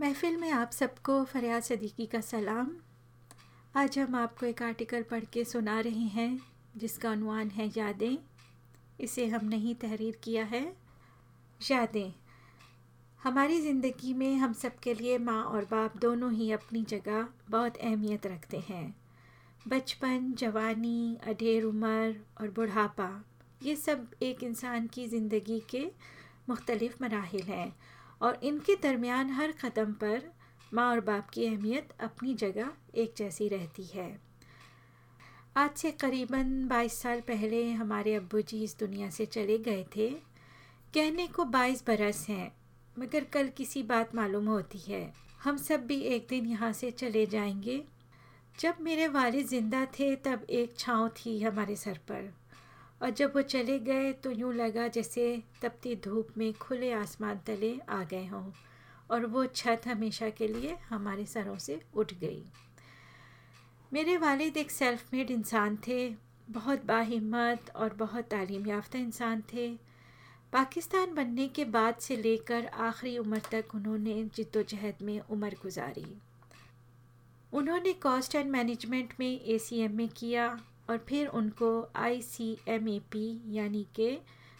महफिल में आप सबको फरियाद सदीकी का सलाम। आज हम आपको एक आर्टिकल पढ़ के सुना रहे हैं, जिसका अनुमान है यादें। इसे हम नहीं तहरीर किया है। यादें। हमारी ज़िंदगी में हम सब के लिए माँ और बाप दोनों ही अपनी जगह बहुत अहमियत रखते हैं। बचपन, जवानी अढेर उम्र और बुढ़ापा, ये सब एक इंसान की ज़िंदगी के मुख्तलिफ़ मराहल हैं। और इनके दरमियान हर क़दम पर माँ और बाप की अहमियत अपनी जगह एक जैसी रहती है। आज से करीबन 22 साल पहले हमारे अब्बू जी इस दुनिया से चले गए थे। कहने को 22 बरस हैं, मगर कल किसी बात मालूम होती है। हम सब भी एक दिन यहाँ से चले जाएँगे। जब मेरे वालिद ज़िंदा थे, तब एक छाँव थी हमारे सर पर। और जब वो चले गए तो यूँ लगा जैसे तपती धूप में खुले आसमान तले आ गए हों, और वो छत हमेशा के लिए हमारे सरों से उठ गई। मेरे वालिद एक सेल्फ मेड इंसान थे, बहुत बाहिम्मत और बहुत तालीम याफ्ता इंसान थे। पाकिस्तान बनने के बाद से लेकर आखिरी उम्र तक उन्होंने जद्दोजहद में उम्र गुजारी। उन्होंने कॉस्ट एंड मैनेजमेंट में ए में किया और फिर उनको आई सी एम ए पी यानी कि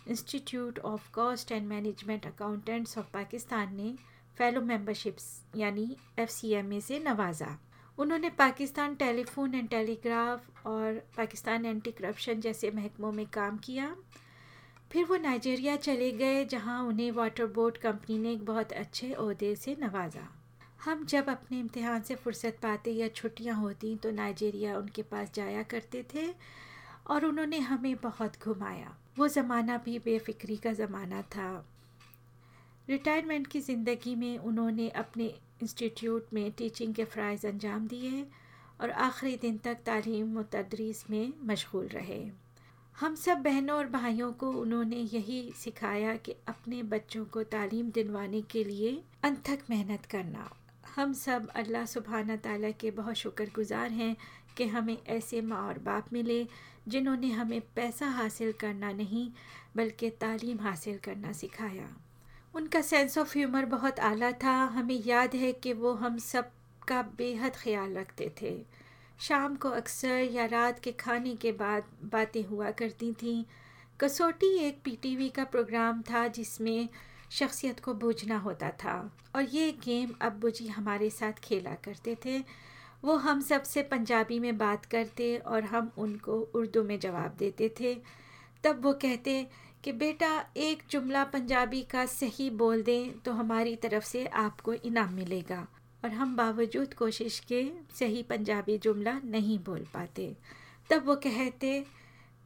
institute of cost and management accountants of Pakistan ने फेलो मेंबरशिप्स यानी एफ़ सी एम ए से नवाजा। उन्होंने पाकिस्तान टेलीफोन एंड टेलीग्राफ और पाकिस्तान एंटी करप्शन जैसे महकमों में काम किया। फिर वो नाइजीरिया चले गए, जहाँ उन्हें वाटर बोर्ड कंपनी ने एक बहुत अच्छे अहदे से नवाजा। हम जब अपने इम्तिहान से फुर्सत पाते या छुट्टियाँ होती तो नाइजीरिया उनके पास जाया करते थे और उन्होंने हमें बहुत घुमाया। वो ज़माना भी बेफिक्री का ज़माना था। रिटायरमेंट की ज़िंदगी में उन्होंने अपने इंस्टीट्यूट में टीचिंग के फ़्राइज़ अंजाम दिए और आखिरी दिन तक तालीम व तदरीस में मशगूल रहे। हम सब बहनों और भाइयों को उन्होंने यही सिखाया कि अपने बच्चों को तालीम दिलवाने के लिए अनथक मेहनत करना। हम सब अल्लाह सुबहाना ताला के बहुत शुक्रगुज़ार हैं कि हमें ऐसे माँ और बाप मिले, जिन्होंने हमें पैसा हासिल करना नहीं, बल्कि तालीम हासिल करना सिखाया। उनका सेंस ऑफ़ ह्यूमर बहुत आला था। हमें याद है कि वो हम सब का बेहद ख्याल रखते थे। शाम को अक्सर या रात के खाने के बाद बातें हुआ करती थीं। कसौटी एक पीटीवी का प्रोग्राम था जिसमें शख्सियत को बूझना होता था। और ये गेम अब्बू जी हमारे साथ खेला करते थे। वो हम सबसे पंजाबी में बात करते और हम उनको उर्दू में जवाब देते थे। तब वो कहते कि, बेटा, एक जुमला पंजाबी का सही बोल दें तो हमारी तरफ़ से आपको इनाम मिलेगा। और हम बावजूद कोशिश के सही पंजाबी जुमला नहीं बोल पाते। तब वो कहते,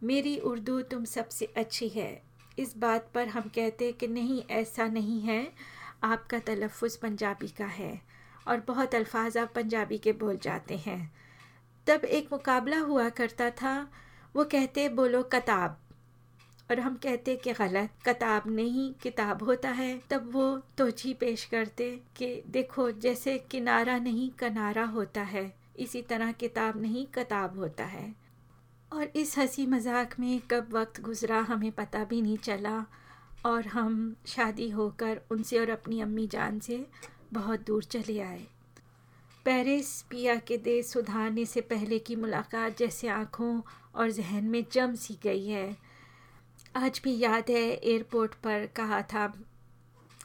मेरी उर्दू तुम सबसे अच्छी है। इस बात पर हम कहते हैं कि नहीं, ऐसा नहीं है। आपका तलफ़ पंजाबी का है और बहुत अल्फाज आप पंजाबी के बोल जाते हैं। तब एक मुकाबला हुआ करता था। वो कहते, बोलो कताब। और हम कहते कि, गलत, कताब नहीं, किताब होता है। तब वो तोजी पेश करते कि, देखो, जैसे किनारा नहीं, कनारा होता है। इसी तरह किताब नहीं, कताब होता है। और इस हँसी मज़ाक में कब वक्त गुज़रा हमें पता भी नहीं चला और हम शादी होकर उनसे और अपनी अम्मी जान से बहुत दूर चले आए। पेरिस पिया के देश सुधारने से पहले की मुलाकात जैसे आँखों और जहन में जम सी गई है। आज भी याद है एयरपोर्ट पर कहा था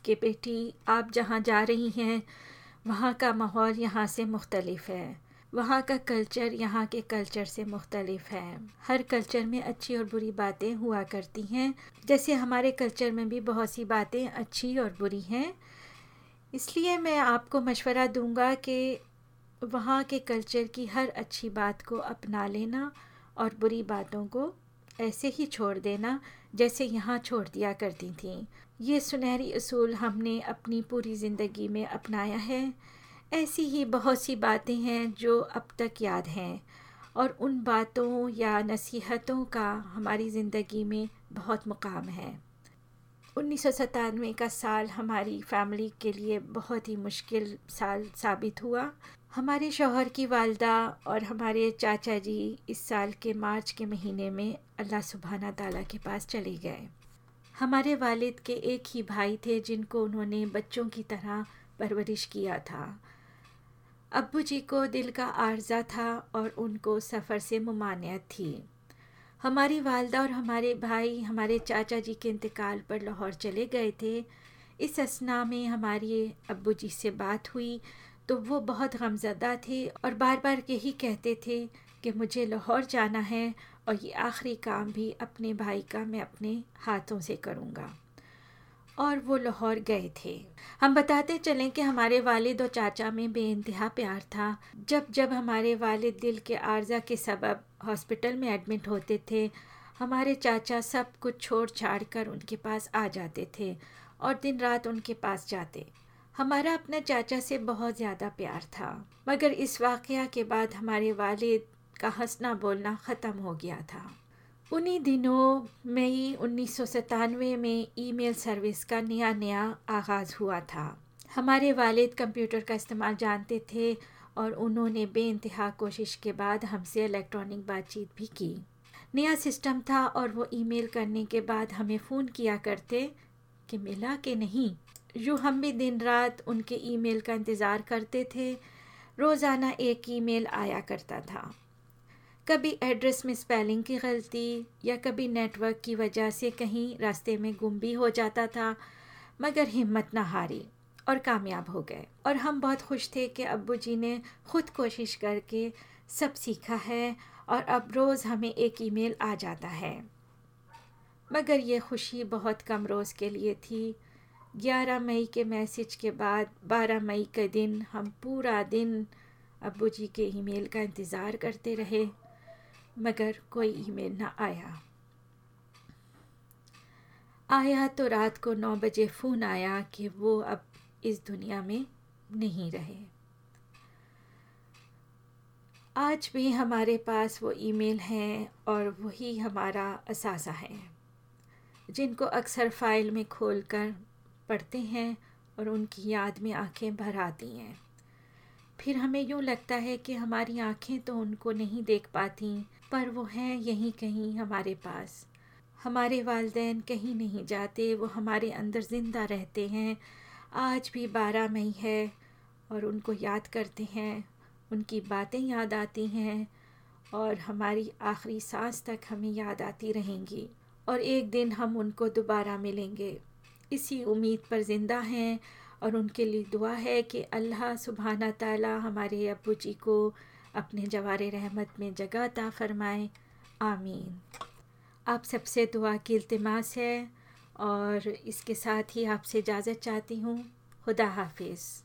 कि बेटी, आप जहाँ जा रही हैं, वहाँ का माहौल यहाँ से मुख्तलिफ़ है। वहाँ का कल्चर यहाँ के कल्चर से मुख्तलिफ़ है। हर कल्चर में अच्छी और बुरी बातें हुआ करती हैं। जैसे हमारे कल्चर में भी बहुत सी बातें अच्छी और बुरी हैं। इसलिए मैं आपको मशवरा दूँगा कि वहाँ के कल्चर की हर अच्छी बात को अपना लेना और बुरी बातों को ऐसे ही छोड़ देना जैसे यहाँ छोड़ दिया करती थी। ये सुनहरी असूल हमने अपनी पूरी ज़िंदगी में अपनाया है। ऐसी ही बहुत सी बातें हैं जो अब तक याद हैं और उन बातों या नसीहतों का हमारी ज़िंदगी में बहुत मुकाम है। उन्नीस सौ सतानवे का साल हमारी फैमिली के लिए बहुत ही मुश्किल साल साबित हुआ। हमारे शोहर की वालदा और हमारे चाचा जी इस साल के मार्च के महीने में अल्लाह सुबहाना ताला के पास चले गए। हमारे वालिद के एक ही भाई थे जिनको उन्होंने बच्चों की तरह परवरिश किया था। अब्बू जी को दिल का आर्जा था और उनको सफ़र से ममानियत थी। हमारी वालदा और हमारे भाई, हमारे चाचा जी के इंतकाल पर लाहौर चले गए थे। इस असना में हमारी अब्बू जी से बात हुई तो वो बहुत गमज़दा थे और बार बार यही कहते थे कि मुझे लाहौर जाना है और ये आखिरी काम भी अपने भाई का मैं अपने हाथों से करूँगा। और वो लाहौर गए थे। हम बताते चलें कि हमारे वालिद और चाचा में बेानतहा प्यार था। जब जब हमारे वालिद दिल के आर्जा के सबब हॉस्पिटल में एडमिट होते थे, हमारे चाचा सब कुछ छोड़ छाड़ कर उनके पास आ जाते थे और दिन रात उनके पास जाते। हमारा अपने चाचा से बहुत ज़्यादा प्यार था। मगर इस वाक़ के बाद हमारे वालिद का हंसना बोलना ख़त्म हो गया था। उन्हीं दिनों मई उन्नीस सौ सतानवे में ईमेल सर्विस का नया नया आगाज़ हुआ था। हमारे वालिद कंप्यूटर का इस्तेमाल जानते थे और उन्होंने बेानतहा कोशिश के बाद हमसे इलेक्ट्रॉनिक बातचीत भी की। नया सिस्टम था और वो ईमेल करने के बाद हमें फ़ोन किया करते कि मिला कि नहीं। यूँ हम भी दिन रात उनके ईमेल का इंतज़ार करते थे, रोज़ाना एक ईमेल आया करता था। कभी एड्रेस में स्पेलिंग की गलती या कभी नेटवर्क की वजह से कहीं रास्ते में गुम भी हो जाता था, मगर हिम्मत ना हारी और कामयाब हो गए। और हम बहुत खुश थे कि अब्बू जी ने ख़ुद कोशिश करके सब सीखा है और अब रोज़ हमें एक ईमेल आ जाता है। मगर ये खुशी बहुत कम रोज़ के लिए थी। 11 मई के मैसेज के बाद 12 मई के दिन हम पूरा दिन अब्बू जी के ईमेल का इंतज़ार करते रहे। मगर कोई ईमेल ना आया। आया तो रात को नौ बजे फ़ोन आया कि वो अब इस दुनिया में नहीं रहे। आज भी हमारे पास वो ईमेल हैं और वही हमारा असासा है, जिनको अक्सर फ़ाइल में खोल कर पढ़ते हैं और उनकी याद में आँखें भर आती हैं। फिर हमें यूँ लगता है कि हमारी आँखें तो उनको नहीं देख पाती, पर वो हैं यहीं कहीं हमारे पास। हमारे वालदेन कहीं नहीं जाते, वो हमारे अंदर ज़िंदा रहते हैं। आज भी बारह मई है और उनको याद करते हैं, उनकी बातें याद आती हैं और हमारी आखिरी सांस तक हमें याद आती रहेंगी और एक दिन हम उनको दोबारा मिलेंगे। इसी उम्मीद पर ज़िंदा हैं और उनके लिए दुआ है कि अल्लाह सुबहाना ताला हमारे अबू जी को अपने जवार रहमत में जगह ता फरमाए। आमीन। आप सबसे दुआ की इल्तमास है और इसके साथ ही आपसे इजाज़त चाहती हूँ। खुदा हाफिज़।